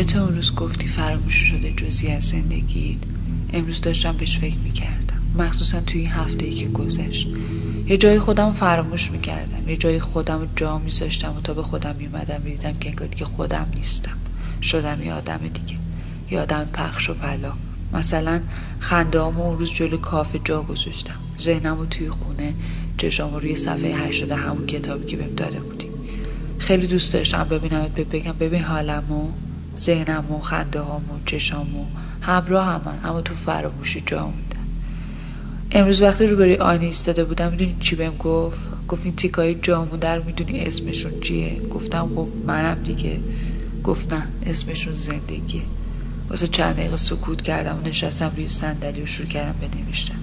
یادت اون روز گفتی فراموش شده جزی از زندگیت؟ امروز داشتم بهش فکر می‌کردم. مخصوصا توی این هفته ای که گذشت. یه جای خودم فراموش می‌کردم. یه جای خودم جا میذاشتم و تا به خودم میومدم می‌دیدم که انگار که خودم نیستم. شدم یه آدم دیگه. یه آدم پخش و پلا مثلا خنده اون روز جلو کافه جا گذاشتم. ذهنم توی خونه چشام روی صفحه هشتاد همون کتابی که بهم داده بودی. خیلی دوست داشتم ببینم بگم. ببین حالمو. ذهنم و خنده هامو چشامو همراه همن اما تو فراموشی جا موندن امروز وقتی روبروی آینه ایستاده بودم می‌دونی چی بهم گفت؟ گفت این تیکای جامو در می‌دونی اسمشون چیه؟ گفتم خب منم دیگه. گفت نه اسمشون زندگیه. واسه چند دقیقه سکوت کردم و نشستم روی صندلی و شروع کردم بنوشتن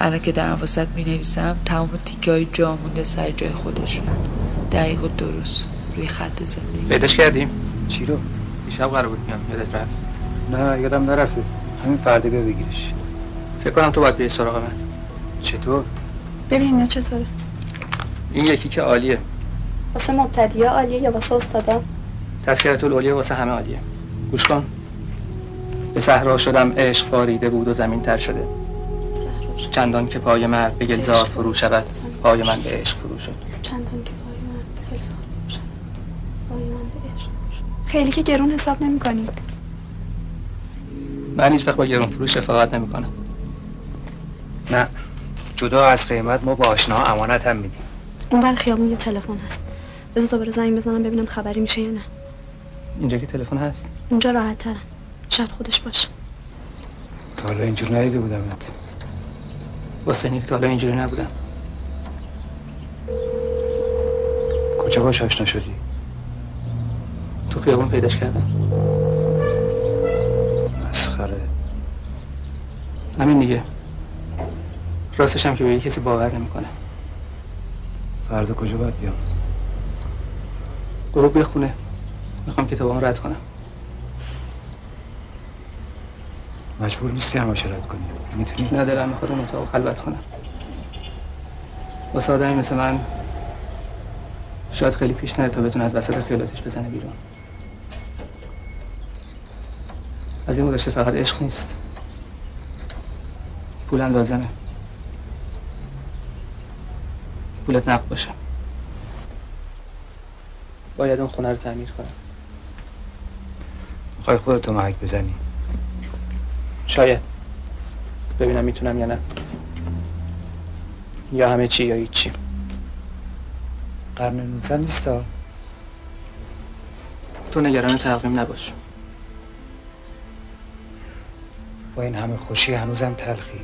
الان که دارم واسط می نویسم تمام تیکه های جا مونده سر جای خودشون دقیق و درست روی خط زندگی. پیداش کردیم. چی رو؟ دیشب قرار بود میام یادت رفت؟ نه یادم نرفته. همین فردا بیا بگیرش. فکر کنم تو باید بیای سراغ من. چطور؟ ببین اینا چطوره؟ این یکی که عالیه. واسه مبتدیا عالیه یا واسه استادا تذکرت العالیه واسه همه عالیه. گوش کن. به صحرا شدم عشق باریده بود و زمین تر شده چندان که پای مرد به گلزار فرو شود پای من به عشق فرو شد. چندان که پای من به گلزار فرو شود پای من به عشق فرو شد خیلی که گرون حساب نمی کنید. من هیچ وقت با گرون فروش رفاقت نمی کنم. نه. جدا از قیمت ما با آشنا امانت هم میدیم. اون بر خیابون یه تلفن هست. بذار دوباره زنگ بزنم ببینم خبری میشه یا نه. اینجا که تلفن هست؟ اونجا راحت ترم شاید خودش باشه. تا حالا اینجور ندیده بودمت. واسه اینکه تا حالا اینجوری نبودم. کجا باش آشنا شدی؟ خیابون پیداش کردم. مسخره. همین دیگه. راستش هم که به کسی باور نمی‌کنه. فردا کجا باید بیام؟ برو بخونه. می‌خوام کتابامو رد کنم. مجبور نیستی همش رد کنی. می‌تونی؟ نه دلم می‌خواد اون اتاق خلوت کنم. واسه آدمی مثل من شاید خیلی پیش نره تا بتونه از وسط خیالاتش بزنه بیرون. از این گذشته فقط عشق نیست. پولم لازمه پولت نقد باشه. باید اون خونه رو تعمیر کنم. می‌خوای خودتو محک بزنی. شاید. ببینم می‌تونم یا نه. یا همه چی یا هیچی. قرن 19 نیست تو نگران تقویم نباش. با این همه خوشی هنوزم تلخی.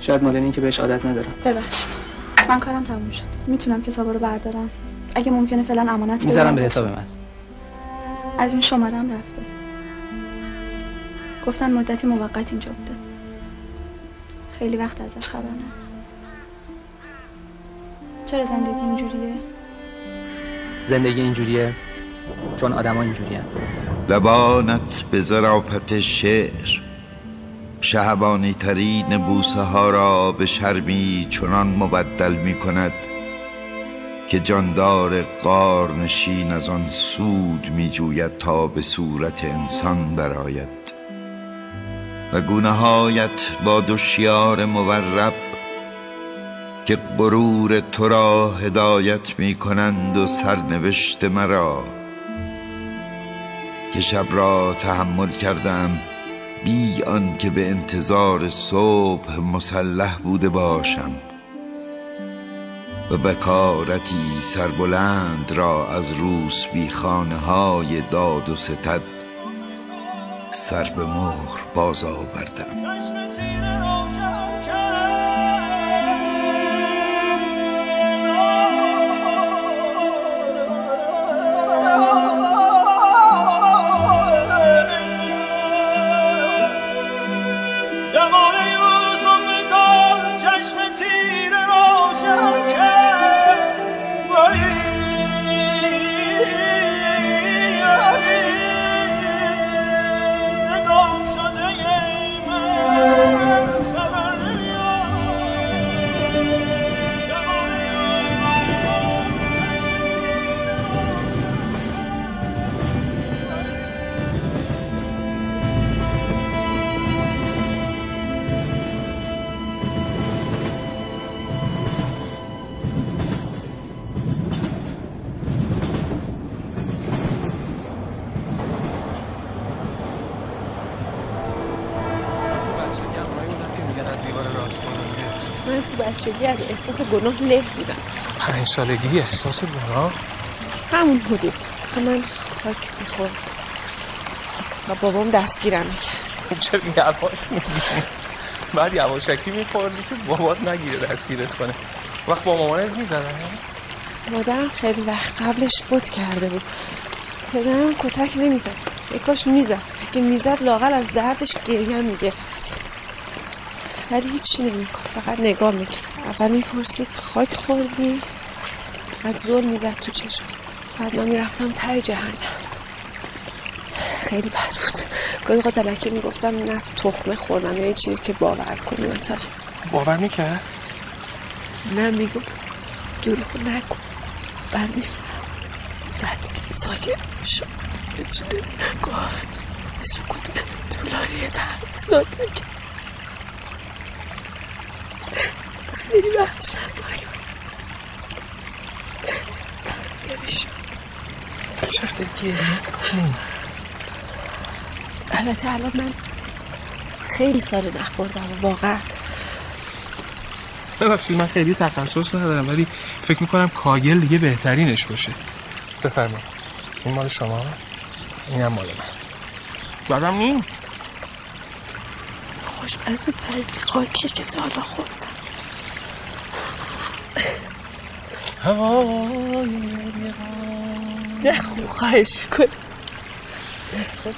شاید مال این که بهش عادت ندارم. ببخشید. من کارم تموم شد. می‌تونم کتابا رو بردارم. اگه ممکنه فعلا امانت می‌ذارم. به حساب من. از این شمارم رفته. گفتن مدتی موقت اینجا بوده. خیلی وقت ازش خبر ندارم. چرا زندگی اینجوریه؟ زندگی اینجوریه چون آدما اینجوری لبانت به ظرافت شعر شهبانی ترین بوسه ها را به شرمی چنان مبدل می کند که جاندار قار نشین از آن سود می جوید تا به صورت انسان درآید و گونه هایت با دوشیار مورب که غرور تو را هدایت می کنند و سرنوشت مرا. که شب را تحمل کردم بی آن که به انتظار صبح مسلح بوده باشم. و بکارتی سربلند را از روس بی خانه های داد و ستد سر به مهر باز آوردم. تو بچگی از احساس گناه له بودم. پنج سالگی احساس گناه؟ همون حدود. آخه من خاک می‌خورد و بابام دستگیرم می‌کرد چرا یواش میگی؟ بعد یواشکی میخوردی که بابات نگیره دستگیرت کنه. وقت با مامانت می‌زدن مادرم خیلی وقت قبلش فوت کرده بود. پدرم کتک نمی‌زد. کاش می‌زد. اگه می‌زد لاغل از دردش گریه می‌گرفت. ولی هیچی نمیکن فقط نگاه می‌کرد. اول می‌پرسید خاک خوردی؟ بعد زور می‌زد تو چشم. بعد من می‌رفتم ته جهنم. خیلی بد بود. گاهی اوقات دلکه می‌گفتم نه تخمه خوردم یا یه چیزی که باور کنی مثلا. باور می‌کرد؟ نه می‌گفت دروغ نکن بر میفهم بعد ساکت شد چیزی گفت سکوت طولانی ترسناک؟ می‌کرد خیلی وحشتناک نمی‌شد چرا گریه البته الان من خیلی سال نخوردم واقعا. ببخشید من خیلی تخصص ندارم ولی فکر می‌کنم کاگل دیگه بهترینش باشه. بفرمایید. این مال شما؟ اینم مال من. بعدم این ترین خاکی که تا حالا خوردم. نه خوب خواهش می‌کنم.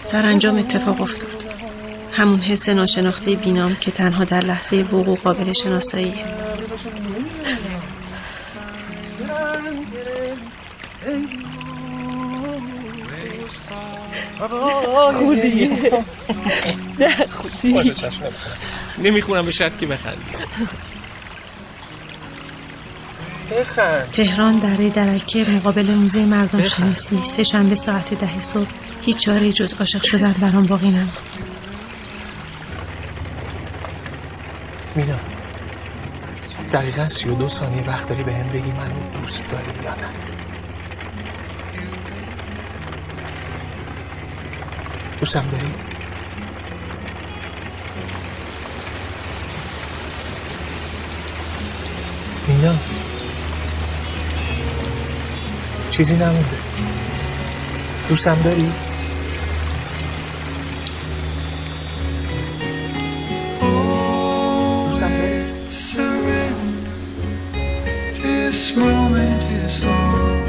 سرانجام اتفاق افتاد. همون حس ناشناخته بینام که تنها در لحظه وقوع قابل شناساییه. خوب دیگه نه خوب دیگه باشه چشم. نمی‌خونم به شرط که بخندی. بخند. تهران دره درکه مقابل موزه مردم شناسی. سه شنبه ساعت ده صبح. هیچ چاره جز عاشق شدن برام باقی نموند مینا دقیقا سی و دو ثانیه وقت داری به هم بگی منو دوست داری یا نه؟ دوستم داری؟ مینا چیزی نمونده دوستم داری؟ دوستم. This moment is all.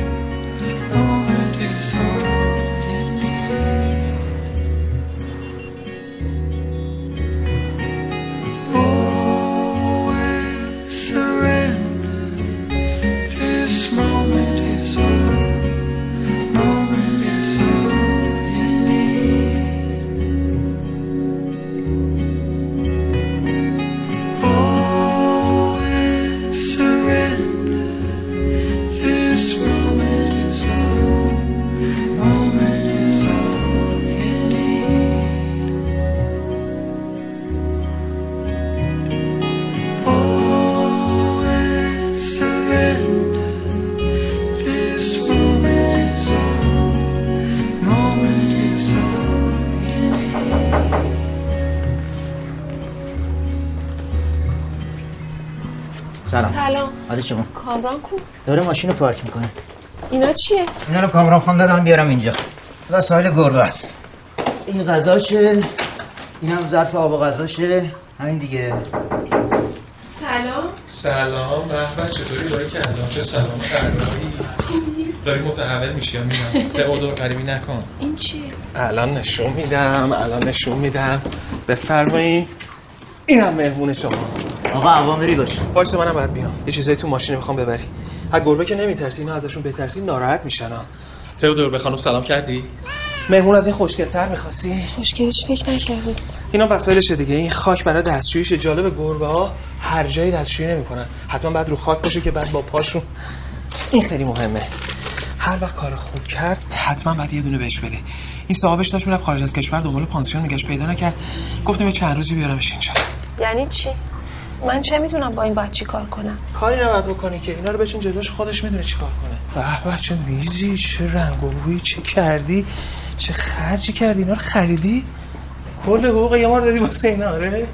کامران کو. داره ماشین رو پارک می‌کنه. اینا چیه؟ اینا رو کامران خان دادم بیارم اینجا. وسایل گربه است. این غذاشه. این هم ظرف آب و غذاشه. همین دیگه. سلام. سلام. به چطوری؟ داری کردم چه سلام قراری داری متحول میشی میرم تئودور قریبی نکن. این چیه؟ الان نشون میدم الان نشون میدم. بفرمایید. این هم مهمون شما. آقا عوامری باشه باشه منم باید بیام. یه چیزایی تو ماشین می‌خوام ببری هر گربه که نمیترسی اینا ازشون بترسی ناراحت میشن ها. تئودور به خانم سلام کردی؟ مهمون از این خوشگلتر می‌خواستی؟ خوشگلیش فکر نکردم. اینا وسایلشه دیگه. این خاک برای دستشوییشه جالب گربه ها هر جایی دستشویی نمی‌کنن. حتما بعد رو خاک باشه که بعد با پاشون. این خیلی مهمه. هر وقت کار خوب کرد حتما بعد یه دونه بهش بده. این صاحبش داشت می‌رفت خارج از کشور دنبال پانسیون نگاش پیدا نکرد. گفتم یه چند روزی بیارمش اینجا. یعنی چی؟ من چه می‌تونم با این باید چی کار کنم؟ کاری نباید بکنی که. اینا رو بچین جلوش خودش می‌دونه چیکار کنه. به به چه میزی چه رنگ و روی چه کردی چه خرجی کردی اینا رو خریدی؟ کل حقوق یه مار دادی واسه اینا آره.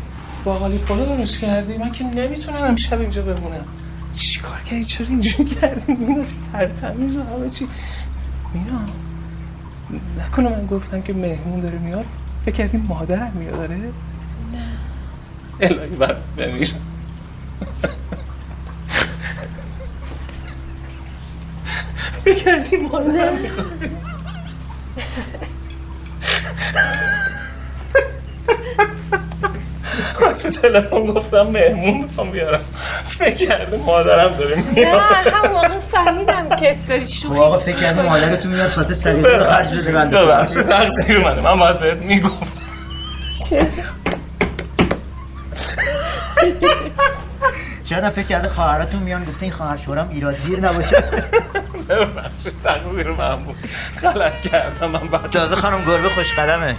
باقالی پلو درست کردی؟ من که نمی‌تونم امشب اینجا بمونم. چی کار کردی؟ چرا اینجوری کردی؟ مینا چه ترتمیز و همه چی. مینا نکنه من گفتم که مهمون داره میاد فکر کردی مادرم میاد داره الهی بر بمیرم فکر کردی مادرم می‌خواد من تو تلفن گفتم مهمون می‌خوام بیارم فکر کرده مادرم داره نه میاد هم موقع فهمیدم که داری شوخی آقا فکر کردم مادرتون میاد خواسته سلیقه رو خرج بده بنده خدا. ببخشید تقصیر منه من باید بهت می‌گفت شاید هم فکر کرده خواهراتون میان گفته این خواهر شورم ایرادگیر نباشه؟ ببخشید تقصیر من بود. غلط کردم من بعد تازه خانم گربه خوش قدمه.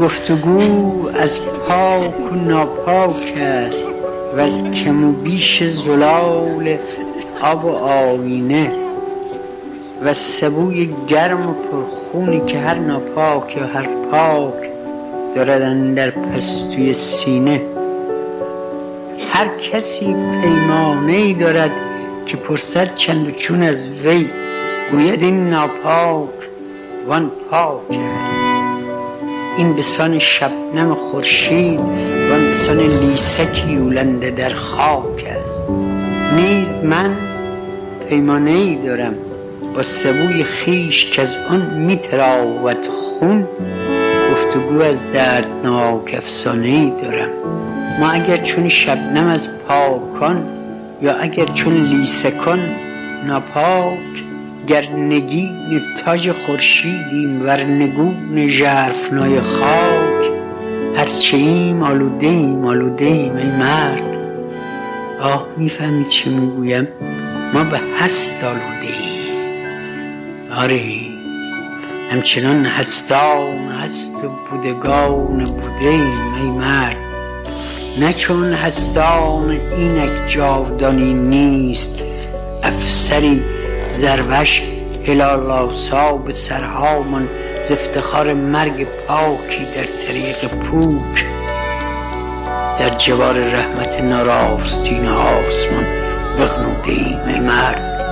گفتگو از پاک و ناپاک است و از کم و بیش زلال آب و آینه و سبوی گرم و پرخونی که هر ناپاک یا هر پاک دارد در پستوی سینه. هر کسی پیمانه ای دارد که پرسد چند و چون از وی گوید این ناپاک وان پاک است. این بسان شبنم خورشید و آن بسان لیسکی یولنده در خاک است. نیز من پیمانه ای دارم با سبوی خیش که از آن میتراود خون. گفتگو از دردناک افسانه ای دارم. ما اگر چون شبنم از پاکان یا اگر چون لیسکان ناپاک گر نگین تاج خورشیدیم ور نگون ژرفنای خاک. هرچه ایم آلوده ایم آلوده ایم ای مرد. آه می‌فهمی چه می‌گویم؟ ما به هست آلوده ایم آره. همچنان هستان هست و بودگان بوده ایم ای مرد. نه چون هستان اینک جاودانی نیست افسری زروش هلال آسا به سرهامان ز افتخار مرگ پاکی در طریق پوک. در جوار رحمت ناراستین آسمان بغنوده ایم ای مرد.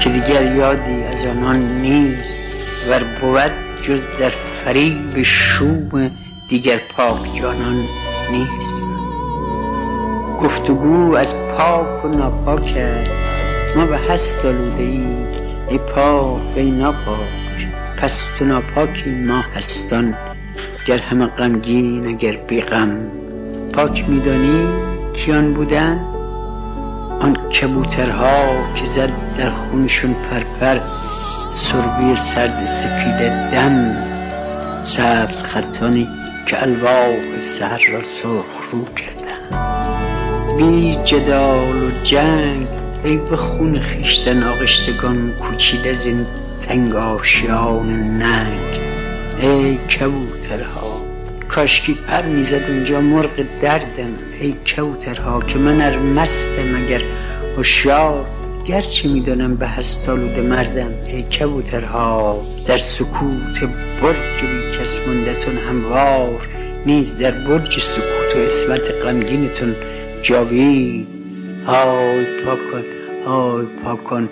که دیگر یادی از آنان نیست ور بود جز در فریب شوم دیگر پاک جانان نیست. گفتگو از پاک و ناپاک است. ما به هست آلوده ایم. ای پاک ای ناپاک. پس تو ناپاکی ما هستان. گر همه غمگین اگر بی غم. پاک میدانی کیان بودن؟ آن کبوترها که زد در خونشون پرپر سربی سرد سپید دم سبز خطانی که الواح سهر را سرخ رو کردن بی جدال و جنگ ای به خون خیشتن آغشتگان کوچید از این تنگ آشیان ننگ. ای کبوترها کاشکی پر می‌زد اونجا مرغ دردم. ای کبوترها که من ار مستم اگر هوشیار گرچه می‌دانم به هستالود مردم؟ ای کبوترها در سکوت برج بی کس مندتون هموار نیز در برج سکوت و اسمت غمگینتون جاوید. آی پاکن آی پاکن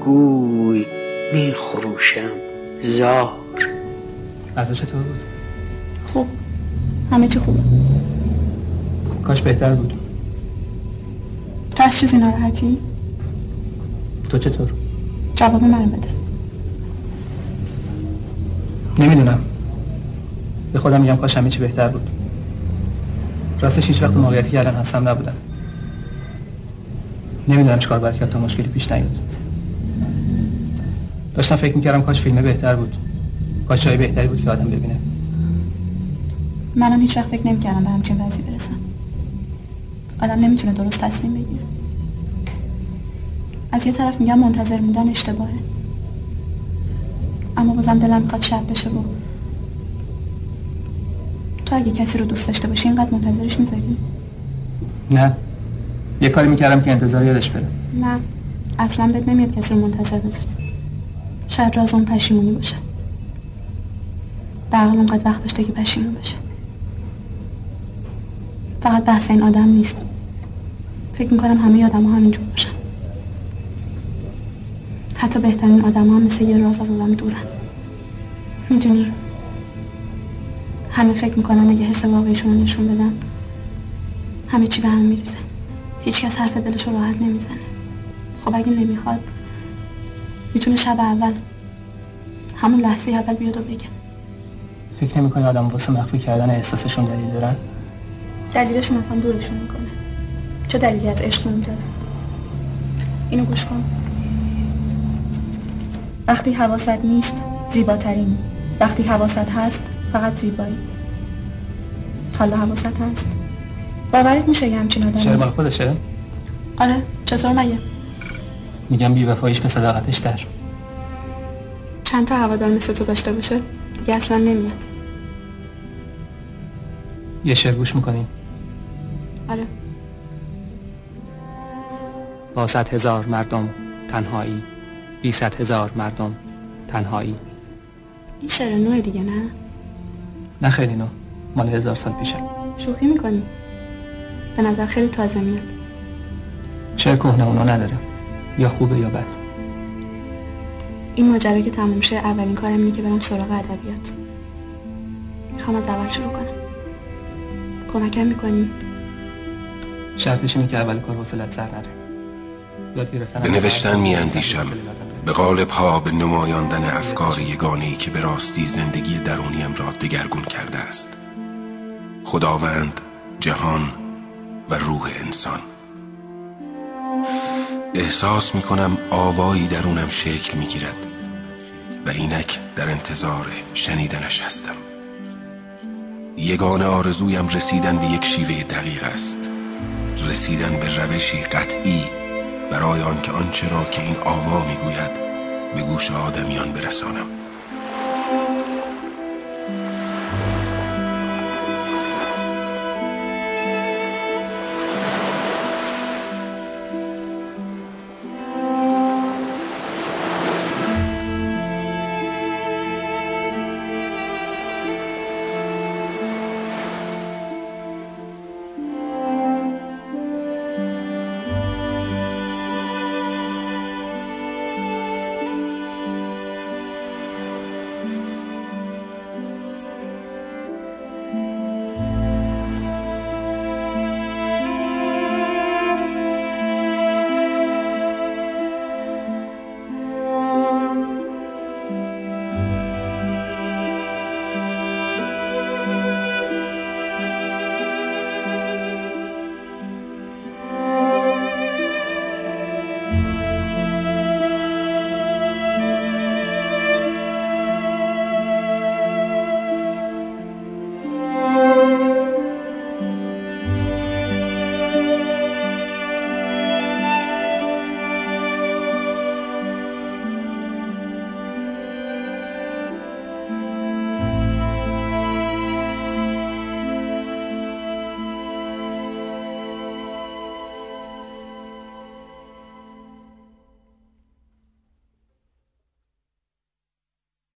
گوی می خروشم زار. غذا چطور بود؟ خوب. همه چی خوبه. کاش بهتر بود. از چیزی ناراحتی؟ تو چطور؟ جواب من بده. نمی‌دونم. به خودم میگم کاش همه چی بهتر بود. راستش هیچ وقت موقعیتی که الان هستم نبودم. نمی‌دونم چیکار باید کرد تا مشکلی پیش نیاد. داشتم فکر می‌کردم کاش فیلمه بهتر بود. کاش جای بهتری بود که آدم ببینه. منم هیچ وقت فکر نمی‌کردم به همچین وضعی برسم. آدم نمی‌تونه درست تصمیم بگیره. از یه طرف میگم منتظر موندن اشتباهه. اما بازم دلم می‌خواد شب بشه و تو اگه کسی رو دوست داشته باشی اینقدر منتظرش می‌ذاری؟ نه. یه کاری می‌کردم که انتظار یادش بره. نه. اصلا بهت نمیاد کسی رو منتظر بذاری. شاید راز اون پشیمونی باشه. در حال اونقدر وقت داشته که پشیمون باشه. فقط بحث این آدم نیست. فکر می‌کنم همه آدم ها همینجور باشن. حتی بهترین آدم ها مثل یه راز از آدم دورن. می‌دونی همه فکر می‌کنن اگه حس واقعیشون رو نشون بدن همه چی به هم میریزه. هیچکس حرف دلش رو راحت نمی‌زنه. خب اگه نمی‌خواد می‌تونه شب اول همون لحظه اول بیاد و بگه. فکر نمی‌کنی آدم واسه مخفی کردن احساسشون دلیل دارن؟ دلیلشون اصلا دورشون می‌کنه. چه دلیلی از عشق داره اینو گوش کن. وقتی حواست نیست زیباترینی وقتی حواست هست فقط زیبایی. حالا حواست هست. باورت میشه یه همچین آدمی؟ شعر مال خودشه آره. چطور مگه؟ میگم بی وفاییش به صداقتش در. چند تا هوادار مثل تو داشته باشه؟ دیگه اصلا نمیاد. یه شعر گوش می‌کنیم آره. با صد هزار مردم تنهایی. بی صد هزار مردم تنهایی. این شعر نوع دیگه نه؟ نه خیلی نو مال هزار سال پیشه. شوخی می‌کنی؟ به نظر خیلی تازه میاد. شعر کهنه اونا نداره؟ یا خوبه یا بد. این ماجرا که تموم شه اولین کارم اینه که برم سراغ ادبیات. می‌خوام از اول شروع کنم. کمکم می‌کنی؟ شرطش اینه که اول کار حوصلت سر نره. یاد گرفتن به نوشتن می اندیشم. به قالب ها به نمایاندن افکار یگانه‌ای که به راستی زندگی درونیم را دگرگون کرده است. خداوند جهان و روح انسان. احساس می کنم آوایی درونم شکل می گیرد و اینک در انتظار شنیدنش هستم. یگانه آرزویم رسیدن به یک شیوه دقیق است. رسیدن به روشی قطعی برای آنکه آنچه را که این آوا می‌گوید به گوش آدمیان برسانم.